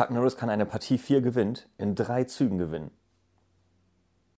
Chuck Norris kann eine Partie 4 gewinnt in drei Zügen gewinnen.